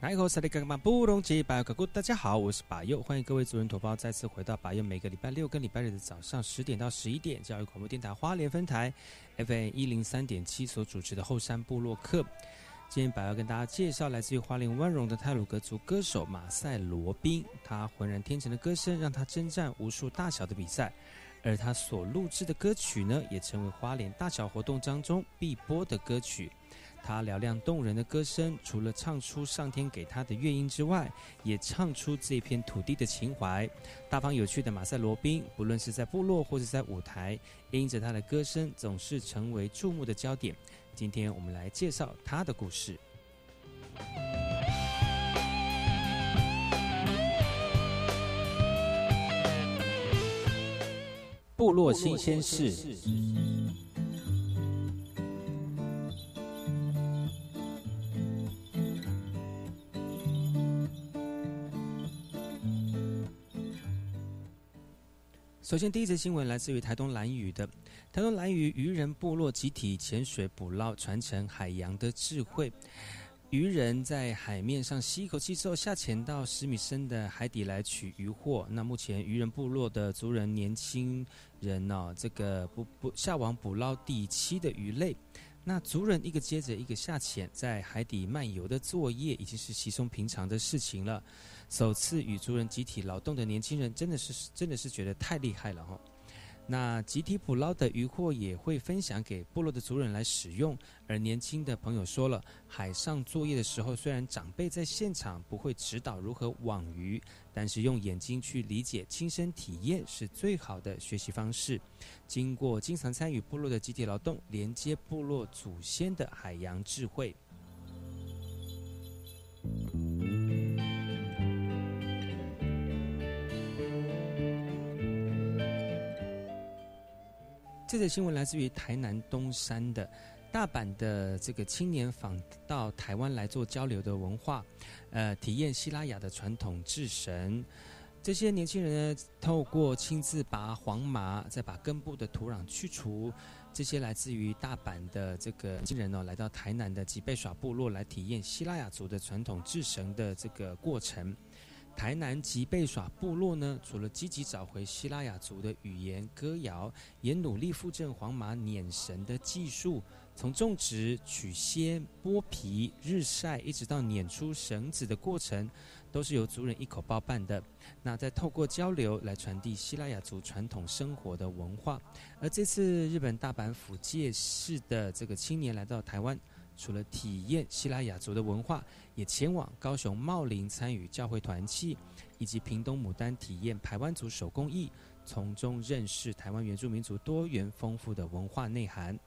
大家好，我是把佑，欢迎各位主人同胞再次回到把佑。每个礼拜六跟礼拜日的早上十点到十一点，教育广播电台花莲分台 FM 一零三点七所主持的后山部落客。今天把要跟大家介绍来自于花莲温荣的泰鲁格族歌手马赛罗宾，他浑然天成的歌声让他征战无数大小的比赛，而他所录制的歌曲呢，也成为花莲大小活动当中必播的歌曲。他嘹亮动人的歌声，除了唱出上天给他的乐音之外，也唱出这片土地的情怀。大方有趣的马赛罗宾，不论是在部落或者在舞台，因着他的歌声总是成为注目的焦点。今天我们来介绍他的故事。部落新鲜事。首先，第一则新闻来自于台东兰屿的台东兰屿渔人部落集体潜水捕捞，传承海洋的智慧。渔人在海面上吸一口气之后，下潜到十米深的海底来取渔获。那目前渔人部落的族人年轻人呢，这个不不下网捕捞第七的鱼类。那族人一个接着一个下潜，在海底漫游的作业，已经是稀松平常的事情了。首次与族人集体劳动的年轻人，真的是真的是觉得太厉害了哈。那集体捕捞的渔获也会分享给部落的族人来使用。而年轻的朋友说了，海上作业的时候，虽然长辈在现场不会指导如何网鱼，但是用眼睛去理解、亲身体验是最好的学习方式。经过经常参与部落的集体劳动，连接部落祖先的海洋智慧。这则新闻来自于台南东山的大阪的这个青年访到台湾来做交流的文化，呃，体验希拉雅的传统制神。这些年轻人呢，透过亲自拔黄麻，再把根部的土壤去除。这些来自于大阪的这个年轻人呢，来到台南的吉贝耍部落来体验希拉雅族的传统制神的这个过程。台南吉贝耍部落呢，除了积极找回希拉雅族的语言歌谣，也努力复振黄麻碾绳的技术，从种植、取鲜、剥皮、日晒，一直到碾出绳子的过程，都是由族人一口包办的。那再透过交流来传递希拉雅族传统生活的文化。而这次日本大阪府界市的这个青年来到台湾。除了体验希腊雅族的文化，也前往高雄茂林参与教会团契，以及屏东牡丹体验台湾族手工艺，从中认识台湾原住民族多元丰富的文化内涵。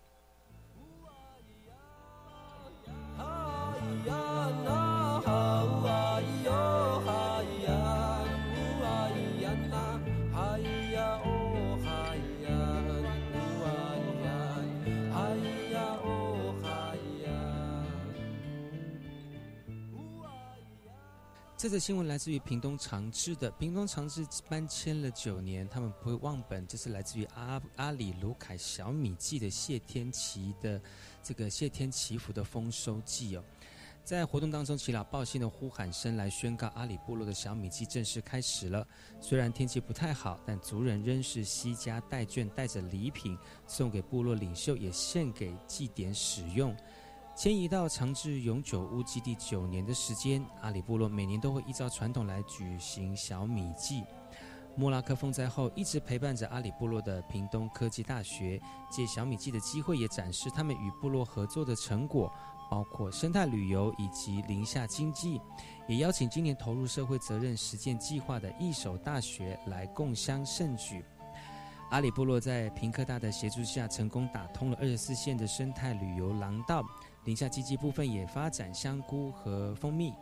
这则新闻来自于屏东长治的，屏东长治搬迁了九年，他们不会忘本。这是来自于阿阿里卢凯小米记的谢天祈的这个谢天祈福的丰收祭哦。在活动当中，耆老报信的呼喊声来宣告阿里部落的小米祭正式开始了。虽然天气不太好，但族人仍是惜家带眷，带着礼品送给部落领袖，也献给祭典使用。迁移到长治永久屋基地九年的时间，阿里部落每年都会依照传统来举行小米祭。莫拉克风灾后，一直陪伴着阿里部落的屏东科技大学，借小米祭的机会，也展示他们与部落合作的成果，包括生态旅游以及林下经济。也邀请今年投入社会责任实践计划的一手大学来共襄盛举。阿里部落在平科大的协助下，成功打通了二十四线的生态旅游廊道。宁夏基基部分也发展香菇和蜂蜜。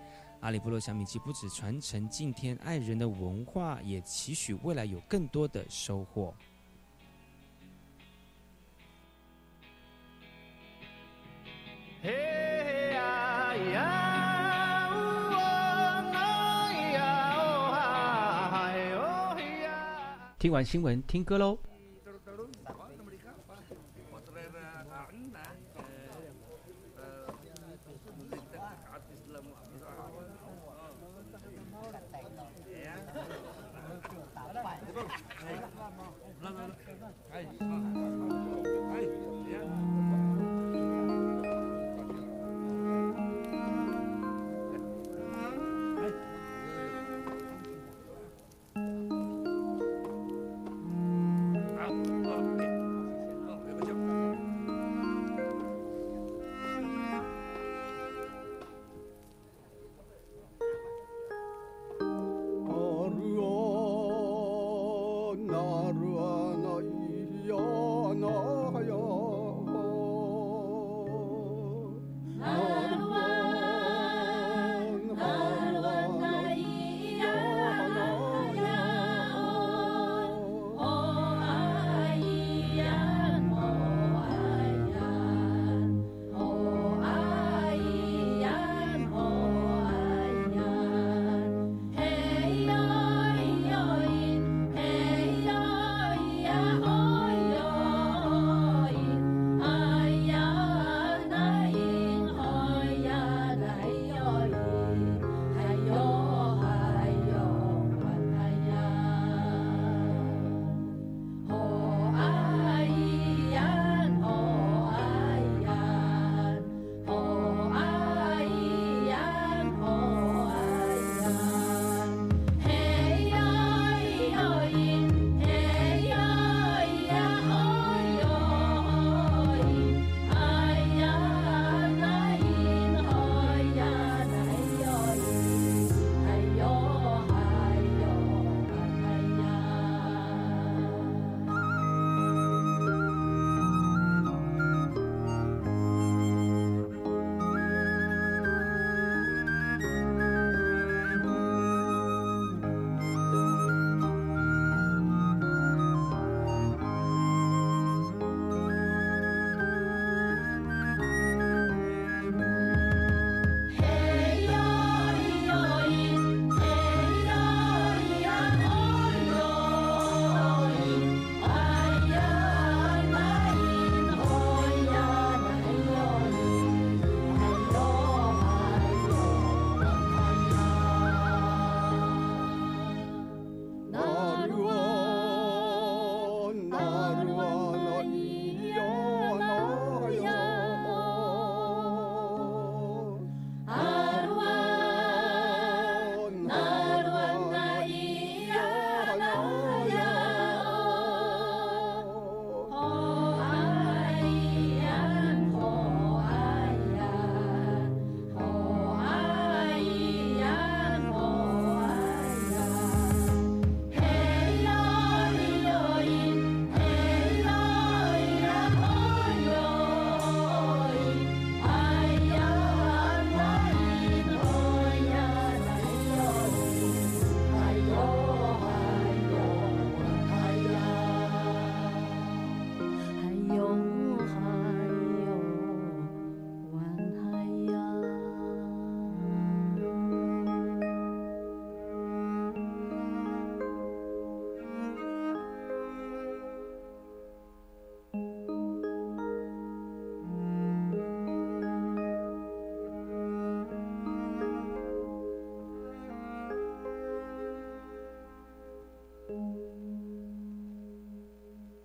阿里部落小米祭不止传承敬天爱人的文化，也期许未来有更多的收获。听完新闻，听歌喽。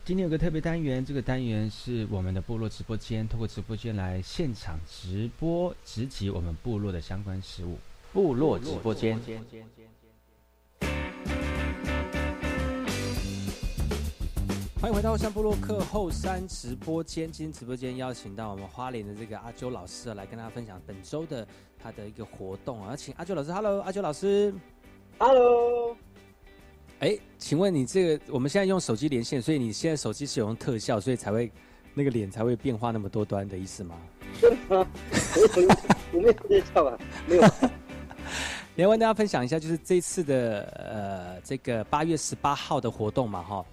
今天有个特别单元，这个单元是我们的部落直播间，透过直播间来现场直播直击我们部落的相关事务。部落直播间。欢迎回到后山部落客后山直播间。今天直播间邀请到我们花莲的这个阿周老师来跟大家分享本周的他的一个活动啊，请阿周老师，Hello，阿周老师，Hello。哎，请问你这个我们现在用手机连线，所以你现在手机是有用特效，所以才会那个脸才会变化那么多端的意思吗？对吗？我没有特效啊，没有。你要跟大家分享一下，就是这次的呃这个八月十八号的活动嘛，哈。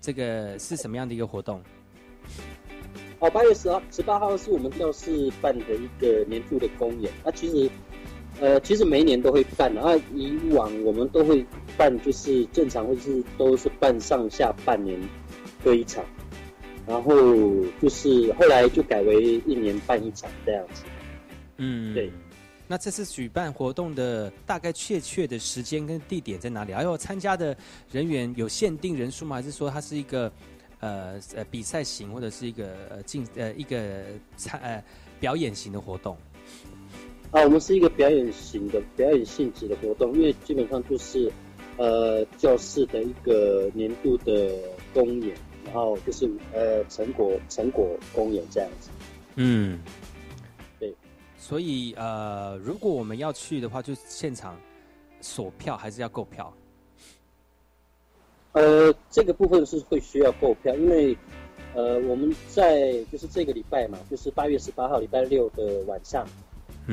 这个是什么样的一个活动？哦，八月十号、十八号是我们教室办的一个年度的公演。那其实，呃，其实每一年都会办的。啊，以往我们都会办，就是正常会是都是办上下半年各一场，然后就是后来就改为一年办一场这样子。嗯，对。那这次举办活动的大概确切的时间跟地点在哪里？还有参加的人员有限定人数吗？还是说它是一个呃呃比赛型或者是一个呃竞呃一个参呃表演型的活动？啊，我们是一个表演型的表演性质的活动，因为基本上就是呃教室的一个年度的公演，然后就是呃成果成果公演这样子。嗯。对所以，呃，如果我们要去的话，就现场索票还是要购票？呃，这个部分是会需要购票，因为呃，我们在就是这个礼拜嘛，就是八月十八号礼拜六的晚上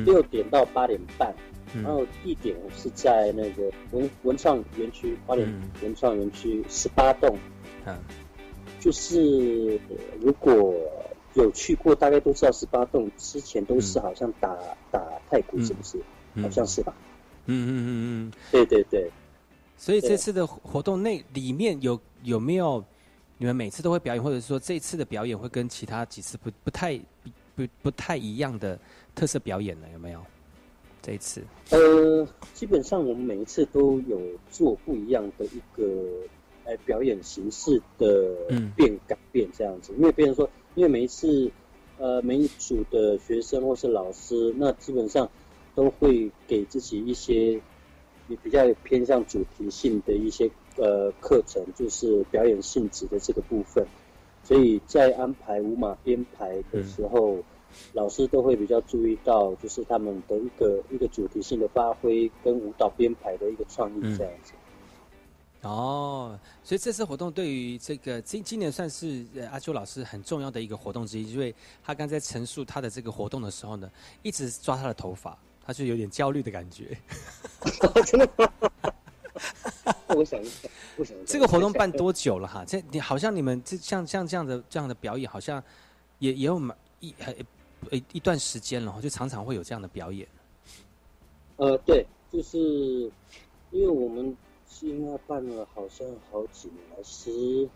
六点到八点半，然后地点是在那个文文创园区花莲文创园区十八栋，嗯，就是如果。有去过，大概都知道十八栋之前都是好像打打太鼓，是不是？好像是吧。嗯嗯嗯嗯，对对对。所以这次的活动内里面有有没有你们每次都会表演，或者说这次的表演会跟其他几次不不太不不太一样的特色表演呢？有没有？这一次？呃，基本上我们每一次都有做不一样的一个呃表演形式的变改变这样子，因为别人说。因为每一次，呃，每一组的学生或是老师，那基本上都会给自己一些也比较偏向主题性的一些呃课程，就是表演性质的这个部分。所以在安排舞马编排的时候，老师都会比较注意到，就是他们的一个一个主题性的发挥跟舞蹈编排的一个创意这样子。哦，所以这次活动对于这个今今年算是阿秋老师很重要的一个活动之一，因为他刚才陈述他的这个活动的时候呢，一直抓他的头发，他就有点焦虑的感觉。真的吗？我想一想，我想这个活动办多久了哈？这你好像你们这像像这样的这样的表演，好像也也有蛮一一一段时间了，就常常会有这样的表演。呃，对，就是因为我们。应该办了，好像好几年了，十，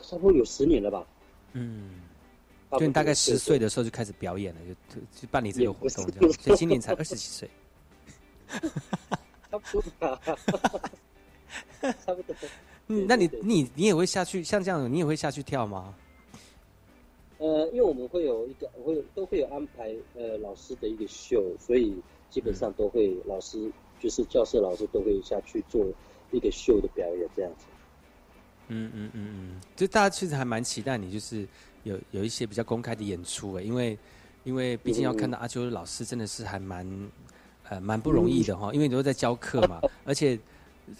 差不多有十年了吧。嗯，就你大概十岁的时候就开始表演了，就就办理这个活动，这样。所以今年才二十几岁。差不多吧。差不多。嗯，那你你你也会下去像这样，你也会下去跳吗？呃，因为我们会有一个，会都会有安排呃老师的一个秀，所以基本上都会老师。就是教室老师都会下去做一个秀的表演，这样子。嗯嗯嗯嗯，就大家其实还蛮期待你，就是有有一些比较公开的演出诶，因为因为毕竟要看到阿秋老师真的是还蛮呃蛮不容易的哈，因为你都在教课嘛，而且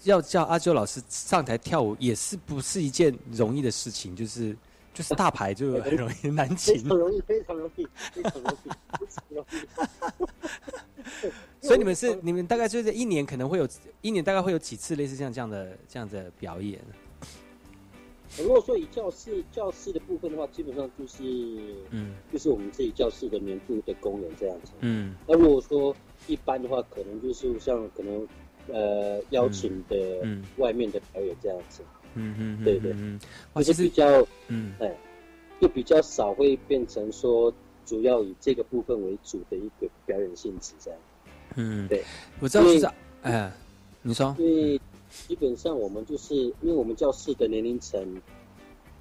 要叫阿秋老师上台跳舞也是不是一件容易的事情，就是就是大牌就很容易难 请，非常容易，非常容易，非常容易。所以你们是你们大概就是一年可能会有一年大概会有几次类似像这样的这样的表演？如果说以教室教室的部分的话，基本上就是嗯，就是我们自己教室的年度的工人这样子。嗯，那如果说一般的话，可能就是像可能呃邀请的外面的表演这样子。嗯嗯对对，就是比较嗯。哎，就比较少会变成说主要以这个部分为主的一个表演性质这样。嗯，对，我知道是，哎，你说，因为基本上我们就是因为我们教室的年龄层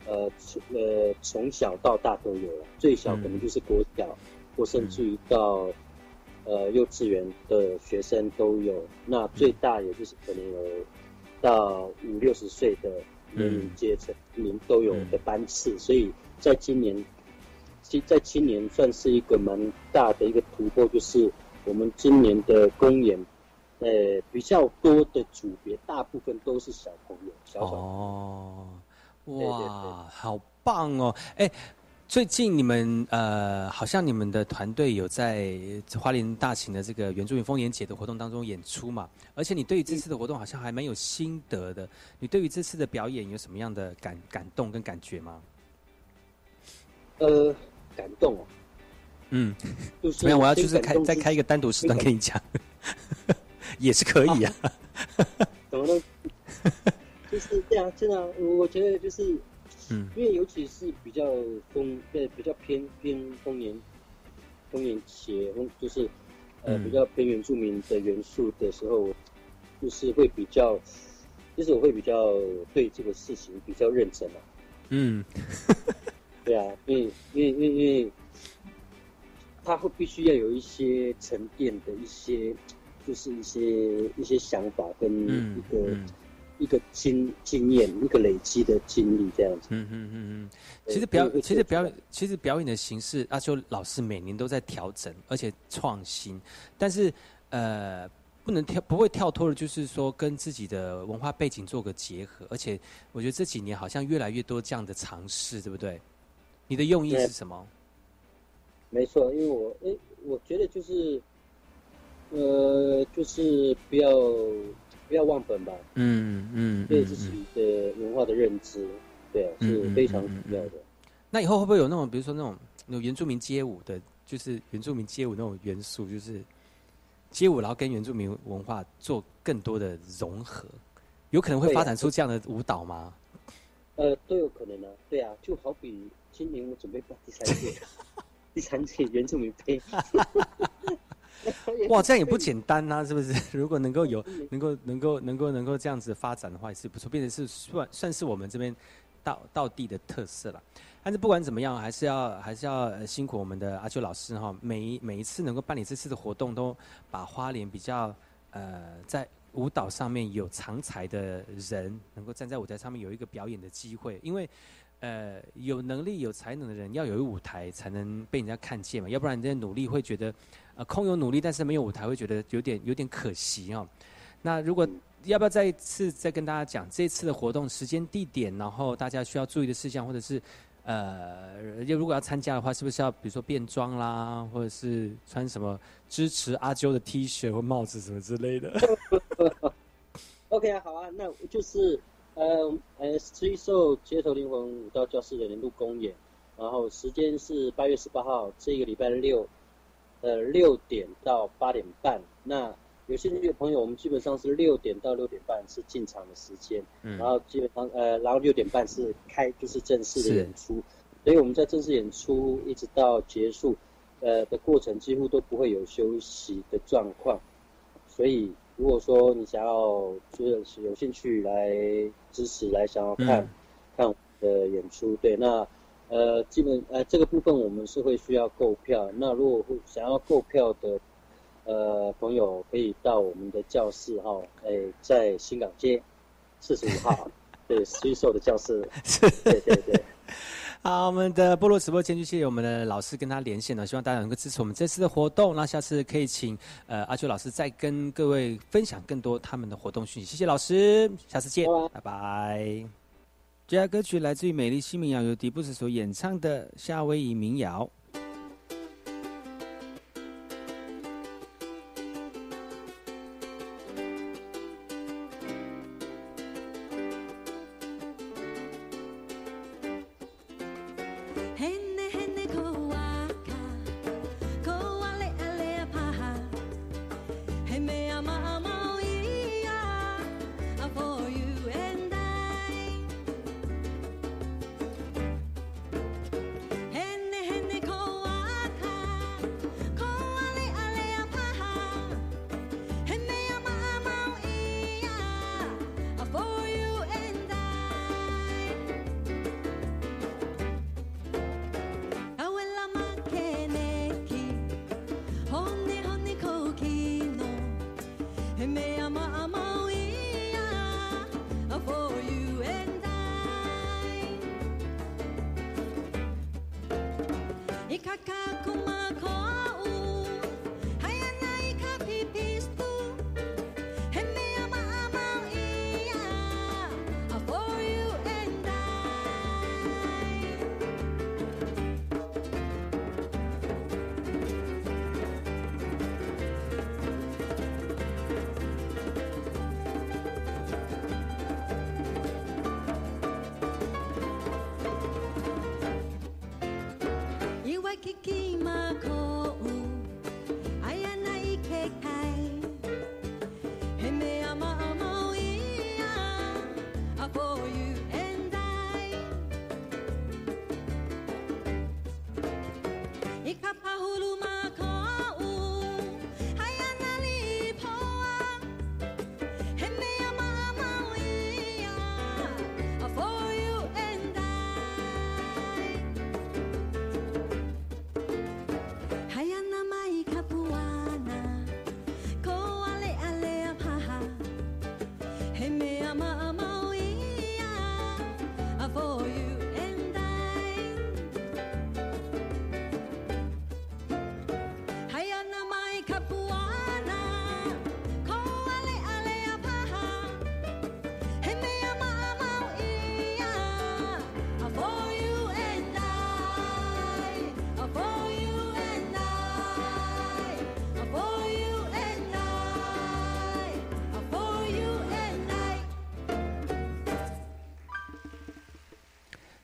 呃从呃从小到大都有了，最小可能就是国小，或甚至于到呃幼稚园的学生都有，那最大也就是可能有到五六十岁的年龄阶层，您都有的班次，所以在今年，其在今年算是一个蛮大的一个突破，就是我们今年的公演。呃，比较多的组别，大部分都是小朋友，小小哦，哇，好棒哦！哎，最近你们呃，好像你们的团队有在花莲大型的这个原住民丰年节的活动当中演出嘛？而且你对于这次的活动好像还蛮有心得的。你对于这次的表演有什么样的感感动跟感觉吗？呃，感动哦，嗯，怎么样？我要就是开再开一个单独时段跟你讲。也是可以啊，怎么呢？就是这样，真的，我觉得就是，嗯，因为尤其是比较丰，对，比较偏偏丰年，丰年节，就是呃比较偏原住民的元素的时候，就是会比较，就是我会比较对这个事情比较认真啊。嗯，对啊，因为因为因为因为，他会必须要有一些沉淀的一些。就是一些一些想法跟一个一个经经验，一个累积的经历这样子。嗯嗯嗯嗯。其实表其实表演其实表演的形式，阿修老师每年都在调整，而且创新。但是呃，不能跳不会跳脱的，就是说跟自己的文化背景做个结合。而且我觉得这几年好像越来越多这样的尝试，对不对？你的用意是什么？没错，因为我诶，我觉得就是。呃，就是不要不要忘本吧。嗯嗯，对自己的文化的认知，对啊，是非常重要的。那以后会不会有那种，比如说那种那种原住民街舞的，就是原住民街舞那种元素，就是街舞，然后跟原住民文化做更多的融合，有可能会发展出这样的舞蹈吗？呃，都有可能啊。对啊，就好比今年我准备办第三届，第三届原住民杯。哇，这样也不简单呐，是不是？如果能够有，能够能够能够能够这样子发展的话，也是不错，变成是算算是我们这边道道地的特色了。但是不管怎么样，还是要还是要辛苦我们的阿秋老师哈。每一每一次能够办理这次的活动，都把花莲比较呃在舞蹈上面有长才的人，能够站在舞台上面有一个表演的机会，因为。呃，有能力、有才能的人要有一舞台，才能被人家看见嘛。要不然，你在努力会觉得，呃，空有努力，但是没有舞台，会觉得有点有点可惜哦。那如果要不要再一次再跟大家讲这次的活动时间、地点，然后大家需要注意的事项，或者是呃，要如果要参加的话，是不是要比如说变装啦，或者是穿什么支持阿啾的 T 恤或帽子什么之类的？OK 啊，好啊，那就是。呃呃，追兽街头灵魂舞蹈教室的年度公演，然后时间是八月十八号，这个礼拜六，呃六点到八点半。那有兴趣的朋友，我们基本上是六点到六点半是进场的时间，然后基本上呃，然后六点半是开就是正式的演出，所以我们在正式演出一直到结束，呃的过程几乎都不会有休息的状况，所以。如果说你想要就是有兴趣来支持来想要看，看我的演出，对，那呃基本呃这个部分我们是会需要购票。那如果会想要购票的呃朋友，可以到我们的教室哈，哎在新港街四十五号，对，虚售的教室，对 对对。好，我们的菠萝直播间就谢谢我们的老师跟他连线了，希望大家能够支持我们这次的活动。那下次可以请呃阿秋老师再跟各位分享更多他们的活动讯息。谢谢老师，下次见，拜拜。这下来歌曲来自于美丽新民谣，由迪布斯所演唱的夏威夷民谣。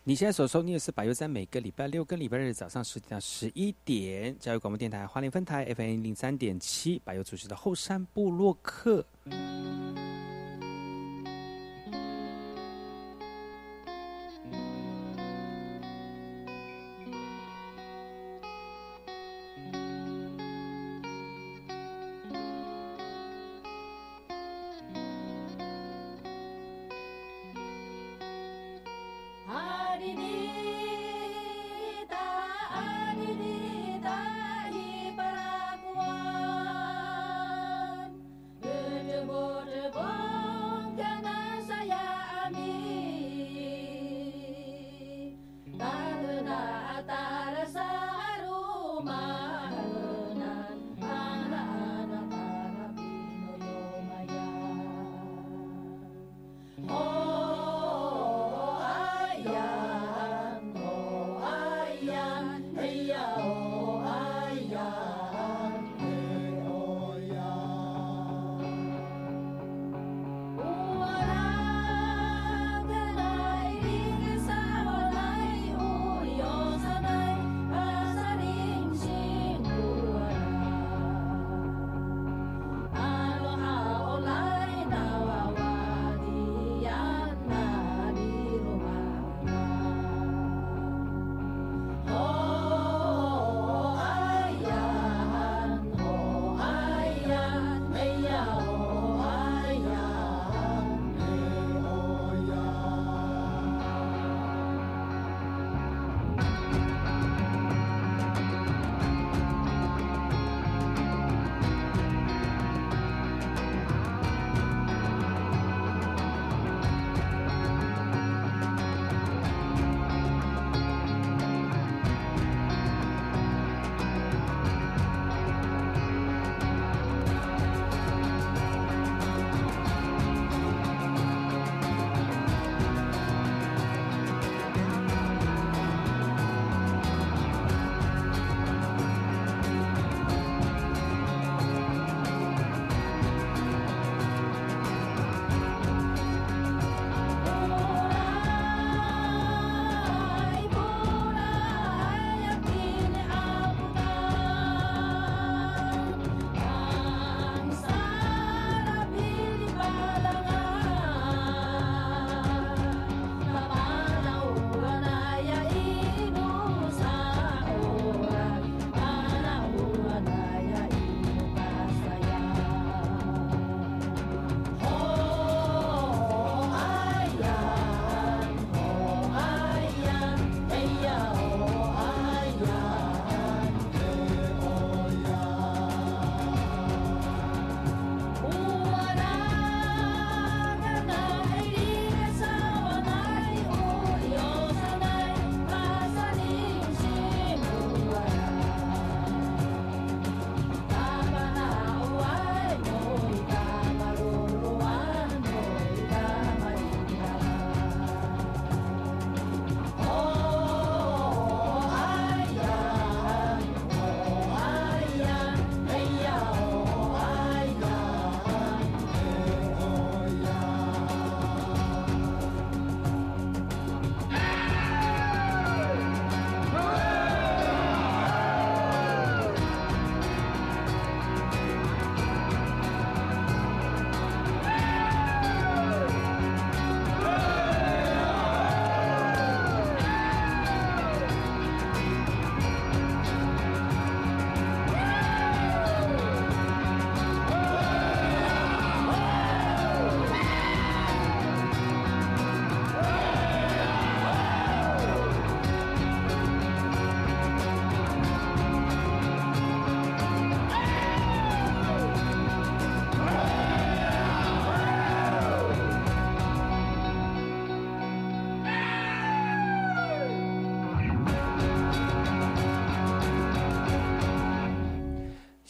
你现在所收听的是百优在每个礼拜六跟礼拜日早上十点到十一点，教育广播电台花莲分台 FM 零三点七，百优主持的后山部落客。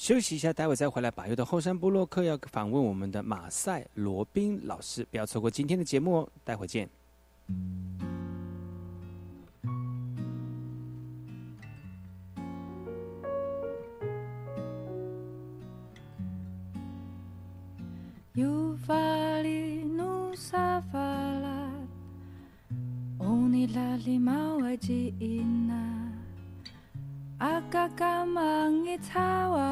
休息一下，待会再回来。把右的后山部落客要访问我们的马赛罗宾老师，不要错过今天的节目哦。待会见。Akakamangit hawawa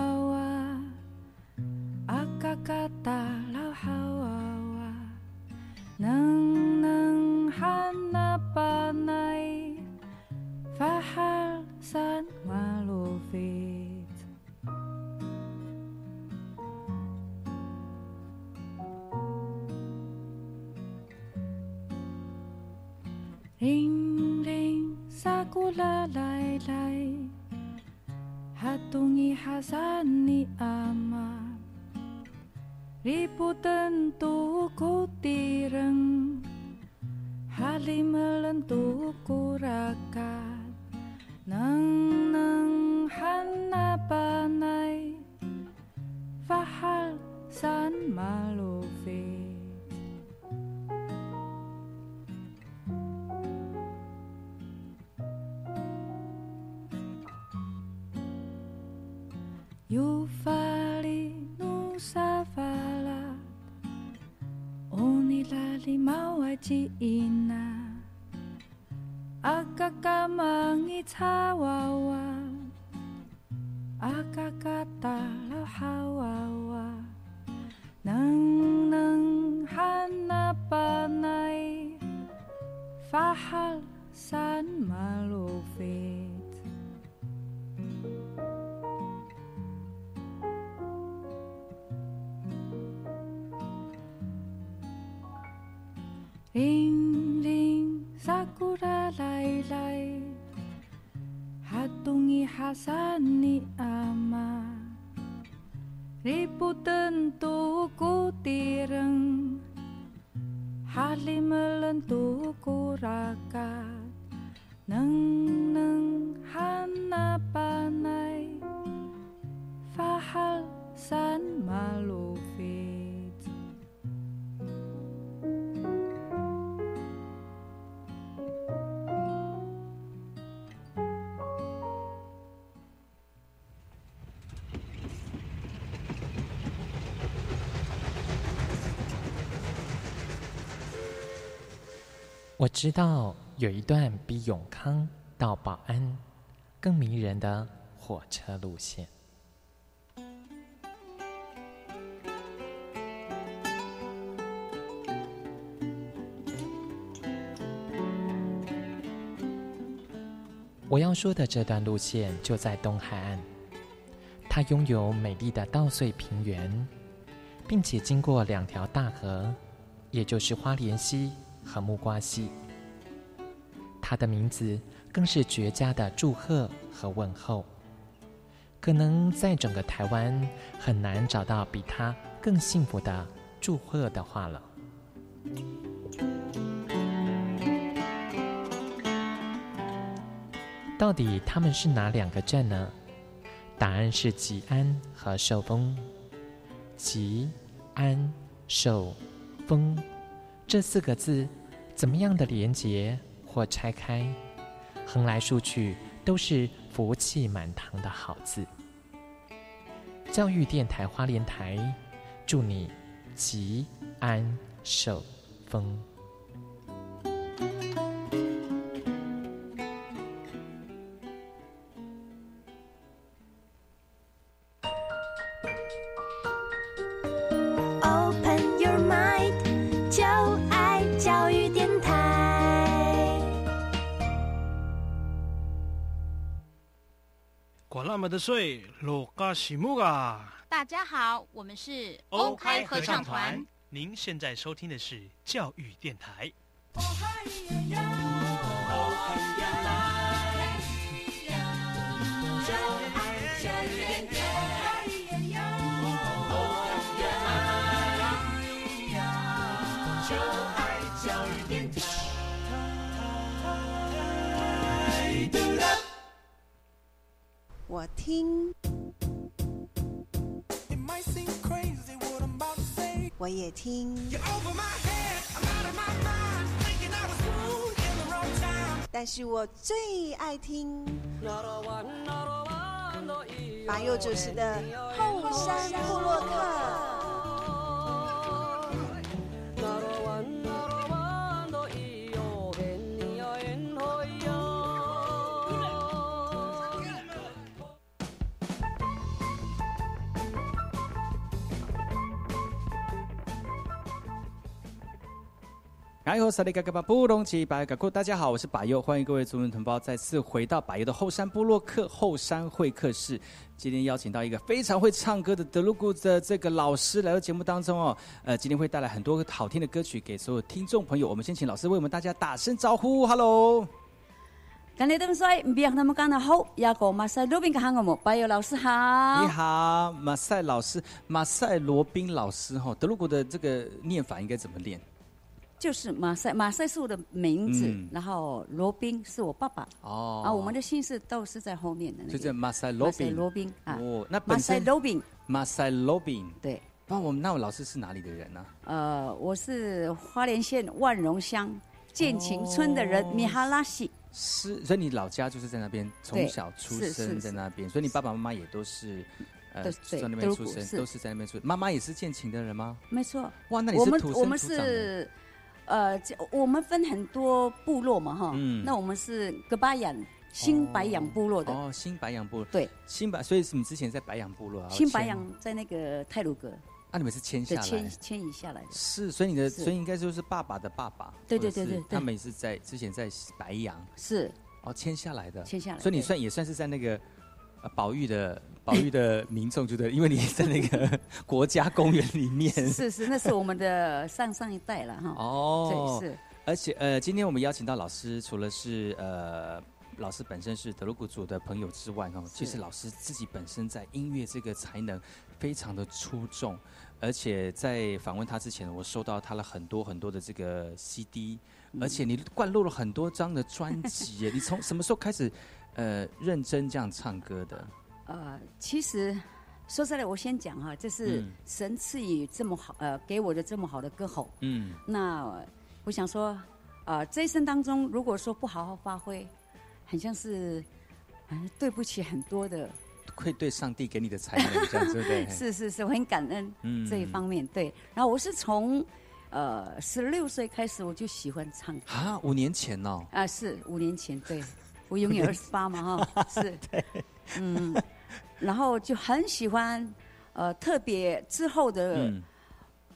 Ring ring sakula lai lai. Hatungi hasani ama riputen tu à tireng Halimalan tuku rakat Nang nang hanapanay Fahal san malu 我知道有一段比永康到保安更迷人的火车路线。我要说的这段路线就在东海岸，它拥有美丽的稻穗平原，并且经过两条大河，也就是花莲溪。和木瓜溪，他的名字更是绝佳的祝贺和问候。可能在整个台湾很难找到比他更幸福的祝贺的话了。到底他们是哪两个镇呢？答案是吉安和寿丰。吉安寿丰。这四个字，怎么样的连结或拆开，横来竖去都是福气满堂的好字。教育电台花莲台，祝你吉安寿丰。的水，罗嘎西木啊！大家好，我们是欧开合唱团。您现在收听的是教育电台。我听。我也听。但是我最爱听。马佑主持的后山部落客。大家好，我是巴佑，欢迎各位族人同胞再次回到巴佑的后山部落客后山会客室。今天邀请到一个非常会唱歌的德鲁古的这个老师来到节目当中哦。呃，今天会带来很多好听的歌曲给所有听众朋友。我们先请老师为我们大家打声招呼，Hello。今日登帅，唔别他们讲得好，雅个马赛罗宾嘅喊我们，巴佑老师好。你好，马赛老师，马赛罗宾老师哈，德鲁古的这个念法应该怎么练？就是马赛，马赛是我的名字，然后罗宾是我爸爸。哦，啊，我们的姓氏都是在后面的。就叫马赛罗宾。罗宾啊，哦，那马赛罗宾。马赛罗宾。对。那我们那我老师是哪里的人呢？呃，我是花莲县万荣乡建琴村的人，米哈拉西。是，所以你老家就是在那边，从小出生在那边，所以你爸爸妈妈也都是。呃，在那边出生，都是在那边出。妈妈也是建琴的人吗？没错。哇，那你是土生土长的。呃，我们分很多部落嘛，哈，嗯，那我们是格巴养新白养部落的。哦，新白养部落。对，新白，所以是你之前在白养部落啊，新白养在那个泰鲁格，那你们是迁下来，迁迁移下来的，是，所以你的，所以应该就是爸爸的爸爸，对对对对，他们也是在之前在白养，是，哦，迁下来的，迁下来，所以你算也算是在那个呃保育的。保育的民众觉得，因为你在那个国家公园里面，是是，那是我们的上上一代了哈。哦，对是。而且呃，今天我们邀请到老师，除了是呃老师本身是德鲁古族的朋友之外，哈，其实老师自己本身在音乐这个才能非常的出众。而且在访问他之前，我收到他了很多很多的这个 CD，而且你灌录了很多张的专辑。你从什么时候开始呃认真这样唱歌的？呃，其实说出来，我先讲哈，这是神赐予这么好呃给我的这么好的歌喉。嗯，那我想说，呃，这一生当中，如果说不好好发挥，很像是嗯对不起很多的，愧对上帝给你的才能，这样对不对？是是是，我很感恩这一方面。对，然后我是从呃十六岁开始我就喜欢唱啊，五年前哦。啊，是五年前，对 我永远二十八嘛哈，是，嗯。然后就很喜欢，呃，特别之后的，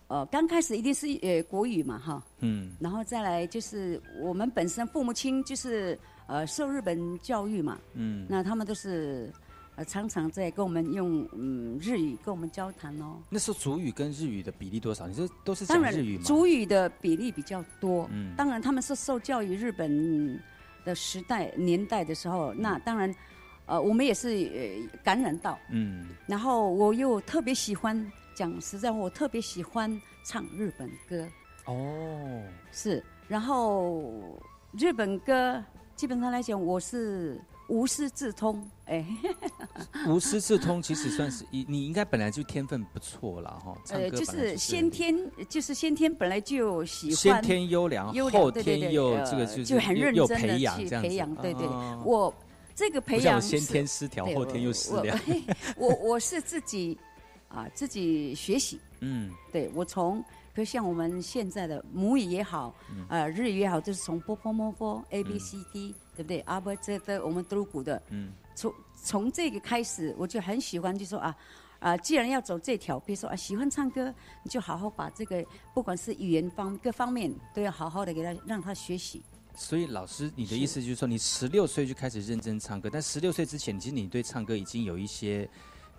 呃，刚开始一定是呃国语嘛，哈，嗯，然后再来就是我们本身父母亲就是呃受日本教育嘛，嗯，那他们都是呃常常在跟我们用嗯日语跟我们交谈哦。那时候主语跟日语的比例多少？你说都是讲日语吗？主语的比例比较多，嗯，当然他们是受教育日本的时代年代的时候，那当然。呃，我们也是感染到，嗯，然后我又特别喜欢讲实在话，我特别喜欢唱日本歌，哦，是，然后日本歌基本上来讲，我是无师自通，哎，无师自通其实算是你你应该本来就天分不错了哈，呃，就是先天就是先天本来就喜欢，先天优良，后天又这个就很认真的去培养，对对，我。这个培养先天失调，后天又失调。我我是自己啊，自己学习。嗯，对我从，比如像我们现在的母语也好，呃，日语也好，就是从波波摸波 A B C D，对不对？阿波，这的我们都古的。嗯，从从这个开始，我就很喜欢，就说啊啊，既然要走这条，比如说啊，喜欢唱歌，你就好好把这个，不管是语言方各方面，都要好好的给他让他学习。所以老师，你的意思就是说，你十六岁就开始认真唱歌，但十六岁之前，其实你对唱歌已经有一些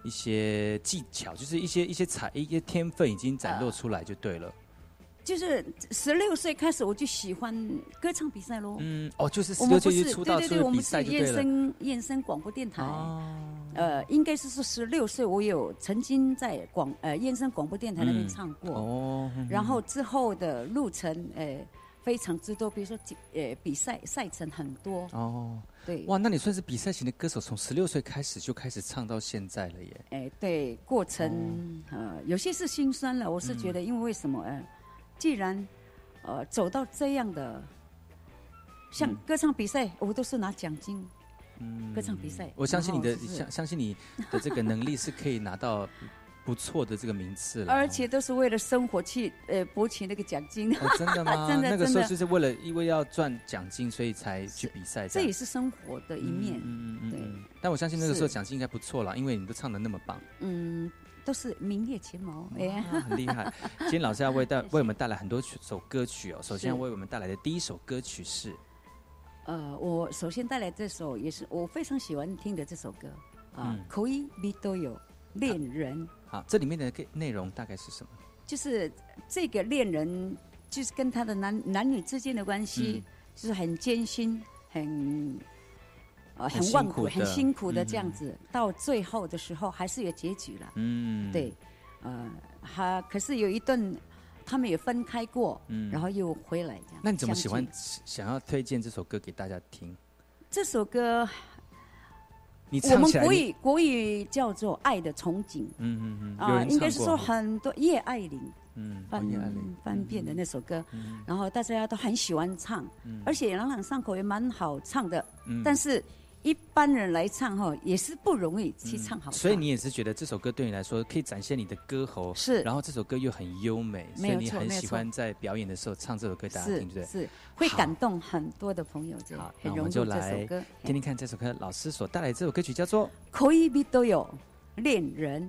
一些技巧，就是一些一些才一些天分已经展露出来，就对了。就是十六岁开始，我就喜欢歌唱比赛喽。嗯，哦，就是十六岁出道出比赛就对了。燕声燕声广播电台，呃，应该是说十六岁，我有曾经在广呃燕声广播电台那边唱过。哦，然后之后的路程，呃。非常之多，比如说，呃，比赛赛程很多。哦，对，哇，那你算是比赛型的歌手，从十六岁开始就开始唱到现在了耶。哎，对，过程呃有些是心酸了。我是觉得，因为为什么？哎，既然呃走到这样的，像歌唱比赛，我都是拿奖金。嗯，歌唱比赛，我相信你的相相信你的这个能力是可以拿到。不错的这个名次了，而且都是为了生活去呃博取那个奖金。真的吗？真的，那个时候就是为了因为要赚奖金，所以才去比赛。这也是生活的一面。嗯嗯对。但我相信那个时候奖金应该不错了，因为你都唱的那么棒。嗯，都是名列前茅。哎，很厉害。今天老师要为带 为我们带来很多首歌曲哦。首先为我们带来的第一首歌曲是，呃，我首先带来这首也是我非常喜欢听的这首歌啊，可以比都有恋人。好，这里面的内容大概是什么？就是这个恋人，就是跟他的男男女之间的关系，就是很艰辛，很呃很万苦、很辛苦的这样子。到最后的时候，还是有结局了。嗯，对，呃，他可是有一段，他们也分开过，嗯，然后又回来这样。那你怎么喜欢想要推荐这首歌给大家听？这首歌。我们国语国语叫做《爱的憧憬》，嗯嗯嗯，啊，应该是说很多叶爱玲，嗯，翻翻遍的那首歌，然后大家都很喜欢唱，而且朗朗上口也蛮好唱的，嗯。但是。一般人来唱哈，也是不容易去唱好。所以你也是觉得这首歌对你来说可以展现你的歌喉，是。然后这首歌又很优美，所以你很喜欢在表演的时候唱这首歌，大家听，对不对？是，会感动很多的朋友。好，那我们就来听听看这首歌，老师所带来这首歌曲叫做《可以比都有恋人》。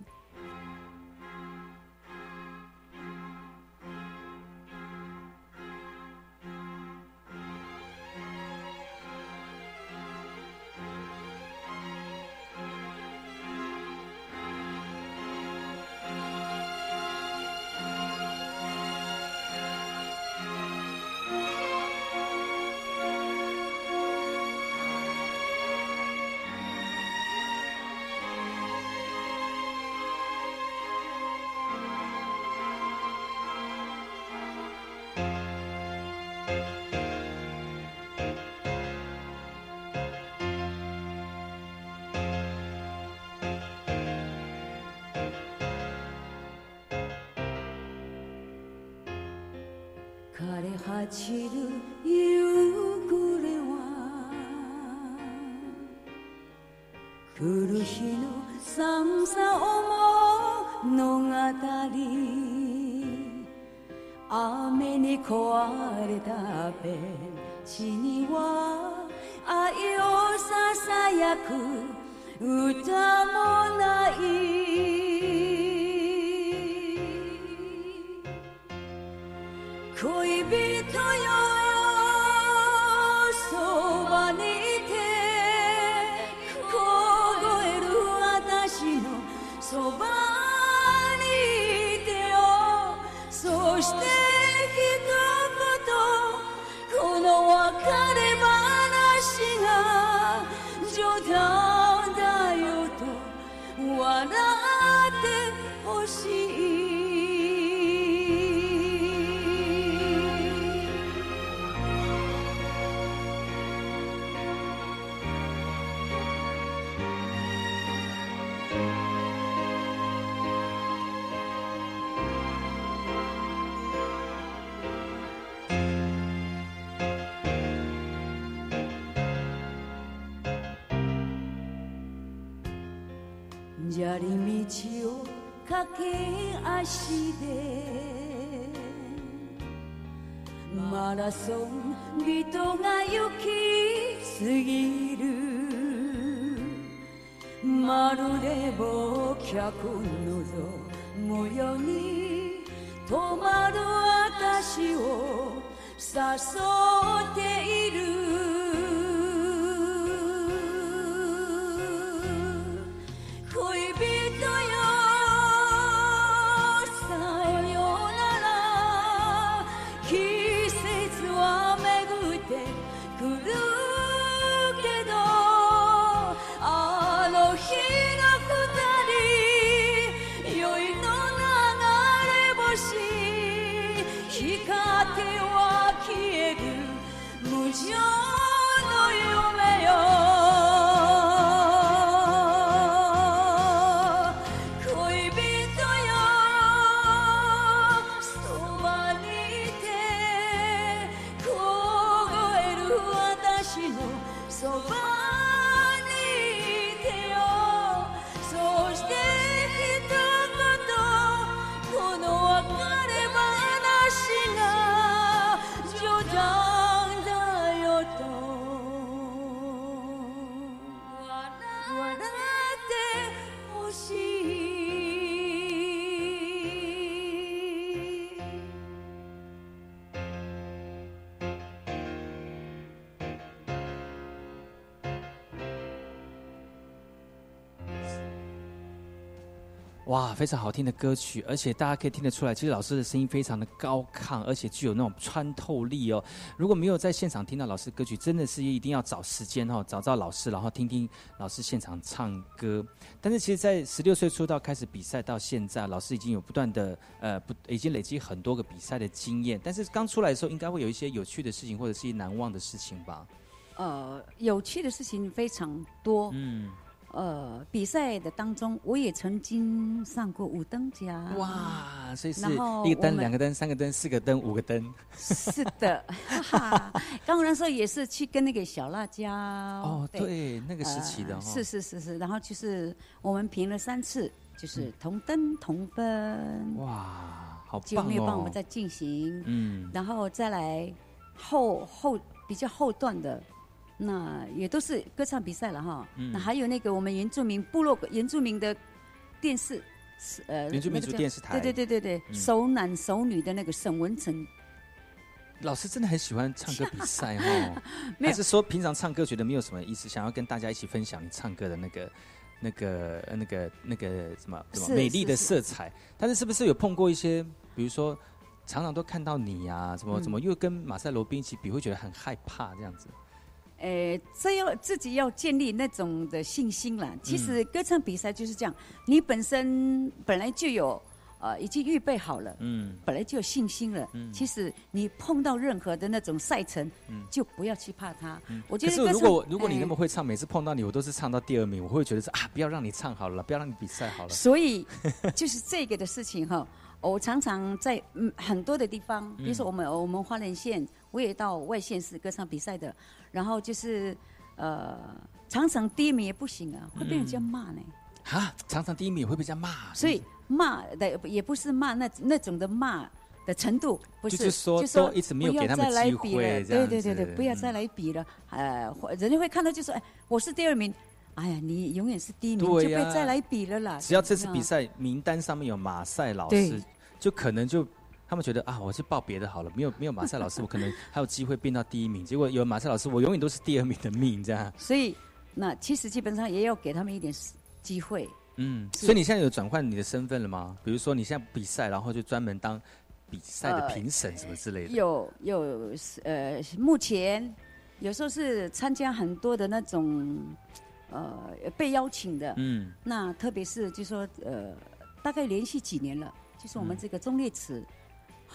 走る夕暮れは来る日の寒さを物語雨に壊れたベンチには愛をささやく歌も砂利道を駆け足でマラソン人が行き過ぎる。まるで忘却のぞむよに止まる私を誘っている。哇，非常好听的歌曲，而且大家可以听得出来，其实老师的声音非常的高亢，而且具有那种穿透力哦。如果没有在现场听到老师歌曲，真的是一定要找时间哦，找到老师，然后听听老师现场唱歌。但是其实，在十六岁出道开始比赛到现在，老师已经有不断的呃不，已经累积很多个比赛的经验。但是刚出来的时候，应该会有一些有趣的事情，或者是一些难忘的事情吧？呃，有趣的事情非常多。嗯。呃，比赛的当中，我也曾经上过五等奖。哇，所以是一个灯、两个灯、三个灯、四个灯、五个灯。是的，哈哈刚刚说也是去跟那个小辣椒。哦，对，那个时期的。是是是是，然后就是我们评了三次，就是同灯同分。哇，好棒哦！就没有帮我们再进行。嗯，然后再来后后比较后段的。那也都是歌唱比赛了哈。那还有那个我们原住民部落原住民的电视，是呃，原住民族电视台。对对对对对，熟男熟女的那个沈文成老师真的很喜欢唱歌比赛 哈。还是说平常唱歌觉得没有什么意思，想要跟大家一起分享你唱歌的那个、那个、那个、那个什么什么美丽的色彩？但是是不是有碰过一些，比如说常常都看到你呀，怎么怎么又跟马赛罗宾一起比，会觉得很害怕这样子？呃，这要自己要建立那种的信心了。其实歌唱比赛就是这样，你本身本来就有呃已经预备好了，嗯，本来就有信心了。嗯，其实你碰到任何的那种赛程，嗯，就不要去怕它。我觉得，如果如果你那么会唱，每次碰到你，我都是唱到第二名，我会觉得是啊，不要让你唱好了，不要让你比赛好了。所以 就是这个的事情哈，我常常在嗯很多的地方，比如说我们我们花莲县。我也到外县市歌唱比赛的，然后就是，呃，常常第一名也不行啊，会被人家骂呢。啊，常常第一名也会被人家骂。所以骂的也不是骂那那种的骂的程度，不是就是说说一直没有给他们机会，对对对对，不要再来比了。呃，人家会看到就说，哎，我是第二名，哎呀，你永远是第一名，就不要再来比了啦。只要这次比赛名单上面有马赛老师，就可能就。他们觉得啊，我去报别的好了，没有没有马赛老师，我可能还有机会变到第一名。结果有马赛老师，我永远都是第二名的命，这样。所以，那其实基本上也要给他们一点机会。嗯，所以你现在有转换你的身份了吗？比如说你现在比赛，然后就专门当比赛的评审什么之类的。有有呃，目前有时候是参加很多的那种呃被邀请的。嗯。那特别是就说呃，大概连续几年了，就是我们这个忠烈祠。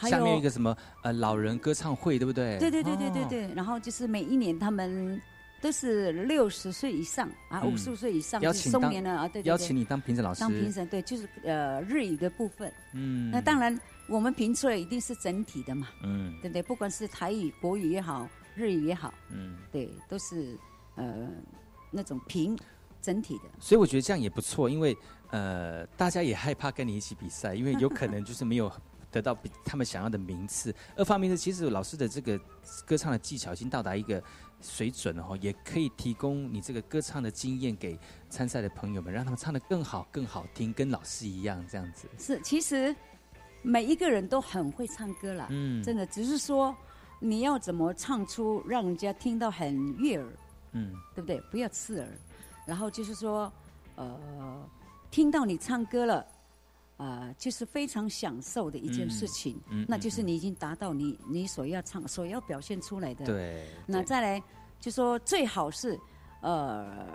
下面一个什么呃老人歌唱会对不对？对对对对对对。然后就是每一年他们都是六十岁以上啊，五十岁以上邀请当年啊，对邀请你当评审老师。当评审对，就是呃日语的部分。嗯。那当然，我们评出来一定是整体的嘛。嗯。对不对？不管是台语、国语也好，日语也好。嗯。对，都是呃那种评整体的。所以我觉得这样也不错，因为呃大家也害怕跟你一起比赛，因为有可能就是没有。得到比他们想要的名次。二方面是，其实老师的这个歌唱的技巧已经到达一个水准了哈，也可以提供你这个歌唱的经验给参赛的朋友们，让他们唱的更好、更好听，跟老师一样这样子。是，其实每一个人都很会唱歌啦，嗯，真的，只是说你要怎么唱出让人家听到很悦耳，嗯，对不对？不要刺耳。然后就是说，呃，听到你唱歌了。啊，就是非常享受的一件事情，那就是你已经达到你你所要唱、所要表现出来的。对。那再来，就说最好是，呃，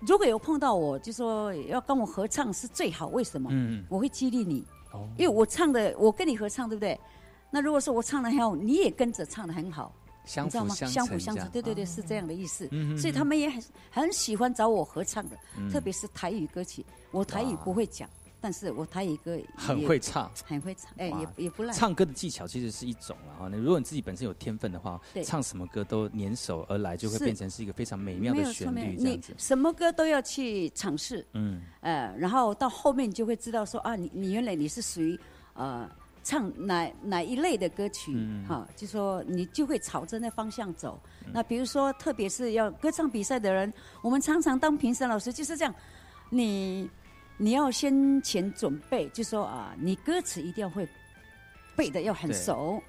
如果有碰到我，就说要跟我合唱是最好。为什么？嗯我会激励你，因为我唱的，我跟你合唱，对不对？那如果说我唱的很好，你也跟着唱的很好，相辅相辅相成。对对对，是这样的意思。嗯所以他们也很很喜欢找我合唱的，特别是台语歌曲，我台语不会讲。但是我他一个很会唱，很会唱，哎，也也不赖。唱歌的技巧其实是一种了哈。那如果你自己本身有天分的话，唱什么歌都粘手而来，就会变成是一个非常美妙的旋律这样子。什么歌都要去尝试，嗯，呃，然后到后面你就会知道说啊，你你原来你是属于呃唱哪哪一类的歌曲，哈，就说你就会朝着那方向走。那比如说，特别是要歌唱比赛的人，我们常常当评审老师就是这样，你。你要先前准备，就说啊，你歌词一定要会背的要很熟，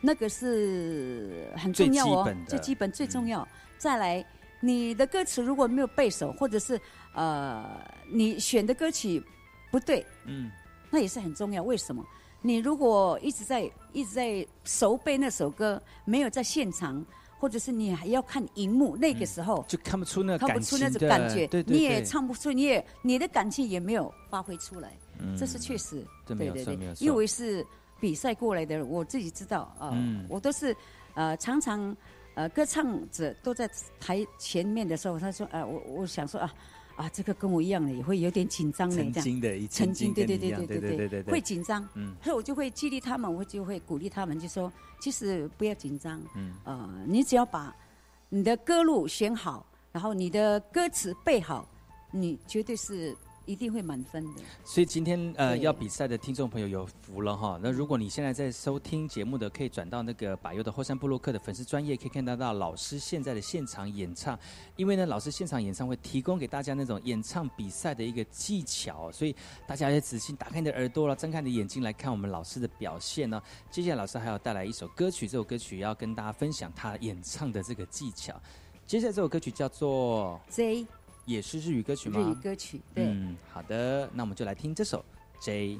那个是很重要哦，最基本最重要。再来，你的歌词如果没有背熟，或者是呃，你选的歌曲不对，嗯，那也是很重要。为什么？你如果一直在一直在熟背那首歌，没有在现场，或者是你还要看荧幕，那个时候就看不出那看不出那种感觉，你也唱不出，你也你的感情也没有发挥出来，这是确实，对对对，因为是比赛过来的，我自己知道啊，我都是呃常常呃歌唱者都在台前面的时候，他说啊，我我想说啊。啊，这个跟我一样的，也会有点紧张的，这样。曾经的，曾经，对对对对对对对，会紧张。嗯，所以我就会激励他们，我就会鼓励他们，就说，其实不要紧张。嗯，呃，你只要把你的歌路选好，然后你的歌词背好，你绝对是。一定会满分的。所以今天呃要比赛的听众朋友有福了哈。那如果你现在在收听节目的，可以转到那个百优的后山部落克的粉丝专业，可以看得到老师现在的现场演唱。因为呢，老师现场演唱会提供给大家那种演唱比赛的一个技巧，所以大家要仔细打开你的耳朵了，睁开你的眼睛来看我们老师的表现呢。接下来老师还要带来一首歌曲，这首歌曲要跟大家分享他演唱的这个技巧。接下来这首歌曲叫做 J。也是日语歌曲吗？日语歌曲，对。嗯，好的，那我们就来听这首 J。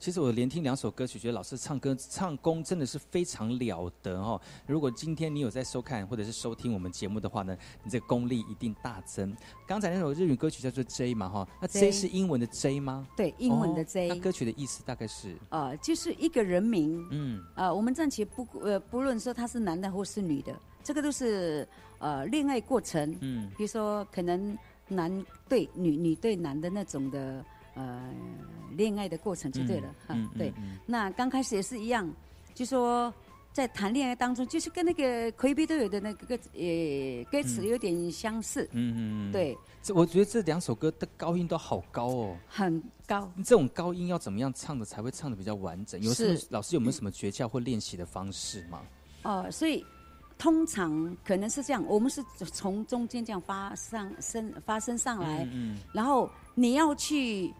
其实我连听两首歌曲，觉得老师唱歌唱功真的是非常了得哦。如果今天你有在收看或者是收听我们节目的话呢，你这个功力一定大增。刚才那首日语歌曲叫做 J 嘛哈，那 J 是英文的 J 吗？对，英文的 J。那歌曲的意思大概是？呃，就是一个人名。嗯。呃，我们暂且不呃不论说他是男的或是女的，这个都是呃恋爱过程。嗯。比如说可能男对女，女对男的那种的。呃，恋爱的过程就对了哈，对。那刚开始也是一样，就说在谈恋爱当中，就是跟那个魁比都有的那个呃歌词有点相似。嗯嗯对。这我觉得这两首歌的高音都好高哦。很高。这种高音要怎么样唱的才会唱的比较完整？有什么老师有没有什么诀窍或练习的方式吗？哦，所以通常可能是这样，我们是从中间这样发上升发生上来，嗯，然后你要去。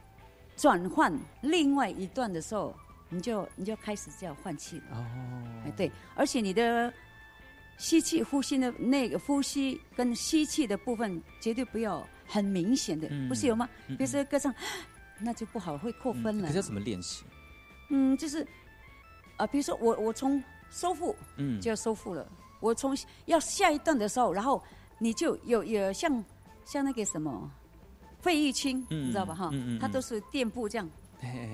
转换另外一段的时候，你就你就开始就要换气了。哦，哎对，而且你的吸气、呼吸的那个呼吸跟吸气的部分绝对不要很明显的，不是有吗？比如说歌唱，那就不好，会扣分了。可是怎么练习？嗯，就是啊，比如说我我从收腹，嗯，就要收腹了。我从要下一段的时候，然后你就有有像像那个什么。费玉清，你知道吧？哈，他都是垫步这样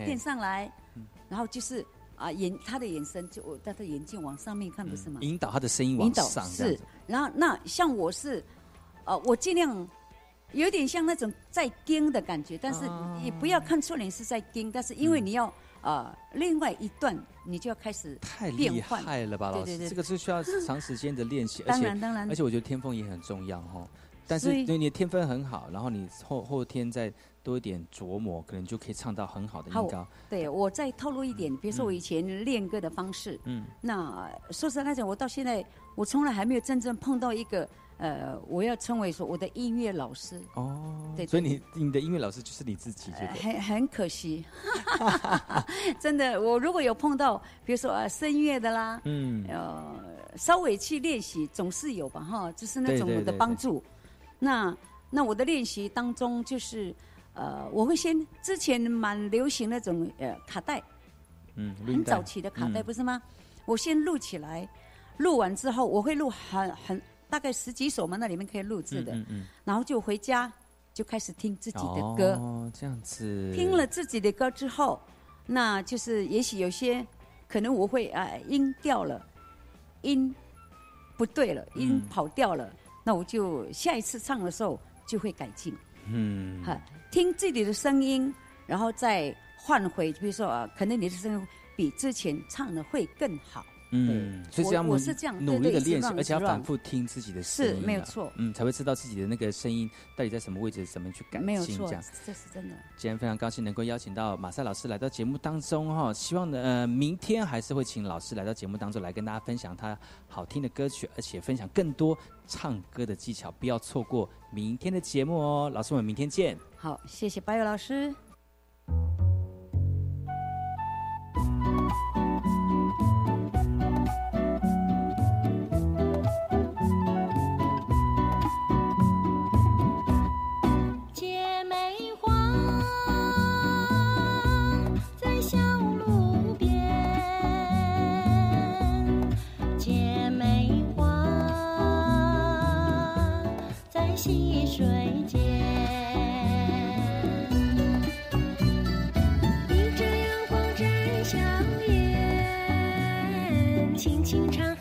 垫上来，然后就是啊眼他的眼神就我他的眼睛往上面看，不是吗？引导他的声音往上，是。然后那像我是，呃，我尽量有点像那种在盯的感觉，但是也不要看出你是在盯，但是因为你要啊另外一段你就要开始太厉害了吧，老师，这个是需要长时间的练习，当然当然，而且我觉得天分也很重要哈。但是对你的天分很好，然后你后后天再多一点琢磨，可能就可以唱到很好的音高。对我再透露一点，比如说我以前练歌的方式，嗯，那说实在讲，我到现在我从来还没有真正碰到一个呃，我要称为说我的音乐老师。哦，对，所以你你的音乐老师就是你自己，很很可惜，真的，我如果有碰到，比如说啊声乐的啦，嗯，呃，稍微去练习总是有吧，哈，就是那种的帮助。那那我的练习当中就是，呃，我会先之前蛮流行那种呃卡带，嗯，很早期的卡带不是吗？我先录起来，录完之后我会录很很大概十几首嘛，那里面可以录制的，嗯嗯，然后就回家就开始听自己的歌，哦，这样子。听了自己的歌之后，那就是也许有些可能我会啊音掉了，音不对了，音跑掉了。那我就下一次唱的时候就会改进，嗯，哈，听自己的声音，然后再换回，比如说啊，可能你的声音比之前唱的会更好。嗯，所以这样我是这样努力的练习，而且要反复听自己的声音，是没有错。嗯，才会知道自己的那个声音到底在什么位置，怎么去改进。这样，这是真的。今天非常高兴能够邀请到马赛老师来到节目当中哈，希望呢，呃，明天还是会请老师来到节目当中来跟大家分享他好听的歌曲，而且分享更多唱歌的技巧，不要错过明天的节目哦。老师，我们明天见。好，谢谢白友老师。溪水间，迎着阳光展笑颜，轻轻唱。